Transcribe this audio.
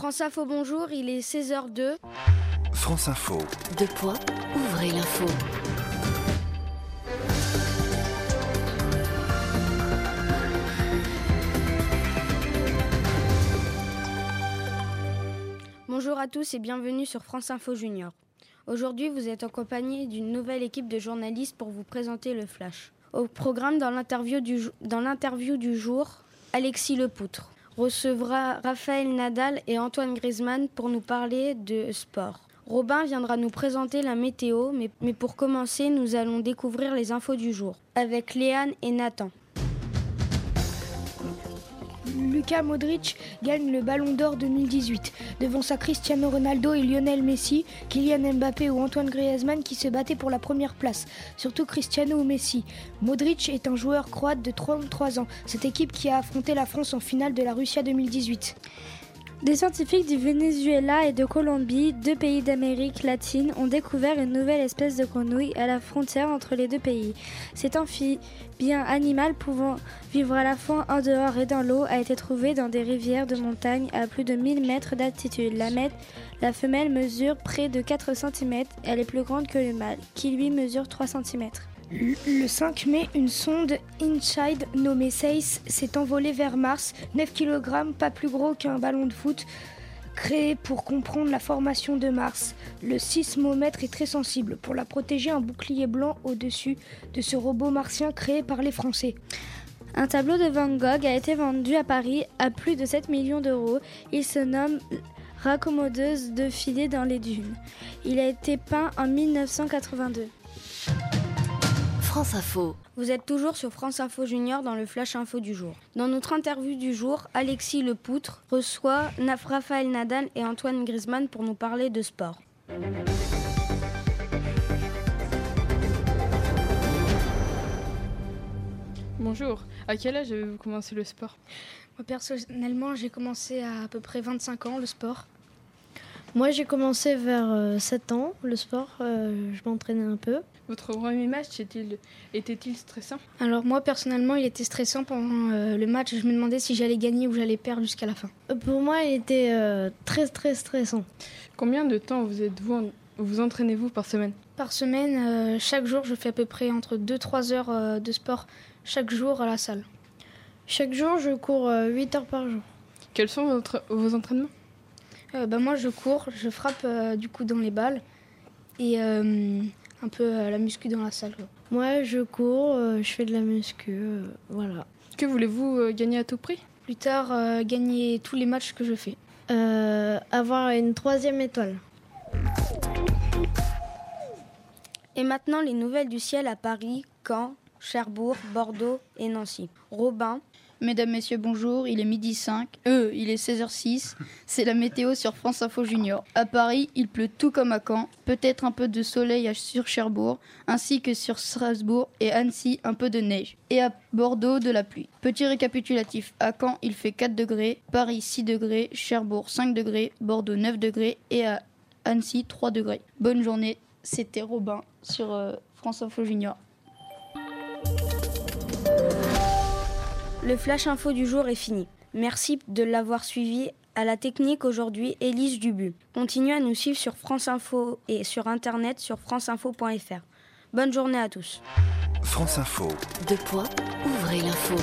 France Info, bonjour, il est 16h02. France Info. Deux points, ouvrez l'info. Bonjour à tous et bienvenue sur France Info Junior. Aujourd'hui, vous êtes accompagné d'une nouvelle équipe de journalistes pour vous présenter le Flash. Au programme dans l'interview du, dans l'interview du jour, Alexis Lepoutre recevra Raphaël Nadal et Antoine Griezmann pour nous parler de sport. Robin viendra nous présenter la météo, mais, mais pour commencer, nous allons découvrir les infos du jour avec Léane et Nathan. Lucas Modric gagne le Ballon d'Or 2018 devant sa Cristiano Ronaldo et Lionel Messi, Kylian Mbappé ou Antoine Griezmann qui se battaient pour la première place, surtout Cristiano ou Messi. Modric est un joueur croate de 33 ans, cette équipe qui a affronté la France en finale de la Russia 2018. Des scientifiques du Venezuela et de Colombie, deux pays d'Amérique latine, ont découvert une nouvelle espèce de grenouille à la frontière entre les deux pays. Cet amphibien animal pouvant vivre à la fois en dehors et dans l'eau a été trouvé dans des rivières de montagne à plus de 1000 mètres d'altitude. La, la femelle mesure près de 4 cm, elle est plus grande que le mâle, qui lui mesure 3 cm. Le 5 mai, une sonde InSide nommée SEIS s'est envolée vers Mars, 9 kg, pas plus gros qu'un ballon de foot, créée pour comprendre la formation de Mars. Le sismomètre est très sensible. Pour la protéger, un bouclier blanc au-dessus de ce robot martien créé par les Français. Un tableau de Van Gogh a été vendu à Paris à plus de 7 millions d'euros. Il se nomme Raccommodeuse de filets dans les dunes. Il a été peint en 1982. France Info. Vous êtes toujours sur France Info Junior dans le Flash Info du jour. Dans notre interview du jour, Alexis Lepoutre reçoit Naf Raphaël Nadal et Antoine Griezmann pour nous parler de sport. Bonjour, à quel âge avez-vous commencé le sport? Moi personnellement, j'ai commencé à à peu près 25 ans le sport. Moi, j'ai commencé vers euh, 7 ans le sport. euh, je m'entraînais un peu. Votre premier match était-il était stressant? Alors moi personnellement, il était stressant pendant euh, le match. Je me demandais si j'allais gagner ou j'allais perdre jusqu'à la fin. Euh, Pour moi, il était euh, très très stressant. Combien de temps vous êtes-vous en- vous entraînez-vous par semaine? Par semaine, euh, chaque jour, je fais à peu près entre 2-3 heures euh, de sport chaque jour à la salle. Chaque jour, je cours euh, 8 heures par jour. Quels sont votre- vos entraînements? Euh, bah, moi, je cours, je frappe euh, du coup dans les balles et euh, un peu euh, la muscu dans la salle. quoi. Moi, je cours, euh, je fais de la muscu, euh, voilà. Que voulez-vous euh, gagner à tout prix? Plus tard, euh, gagner tous les matchs que je fais. Euh, avoir une troisième étoile. Et maintenant, les nouvelles du ciel à Paris, Caen, Cherbourg, Bordeaux et Nancy. Robin, Mesdames, Messieurs, bonjour, il est midi 5. Euh, il est 16h06. C'est la météo sur France Info Junior. À Paris, il pleut tout comme à Caen. Peut-être un peu de soleil sur Cherbourg, ainsi que sur Strasbourg et Annecy, un peu de neige. Et à Bordeaux, de la pluie. Petit récapitulatif. À Caen, il fait 4 degrés. Paris, 6 degrés. Cherbourg, 5 degrés. Bordeaux, 9 degrés. Et à Annecy, 3 degrés. Bonne journée. C'était Robin sur euh, France Info Junior. Le flash info du jour est fini. Merci de l'avoir suivi. À la technique aujourd'hui, Élise Dubu. Continuez à nous suivre sur France Info et sur internet sur franceinfo.fr. Bonne journée à tous. France Info. Deux points, ouvrez l'info?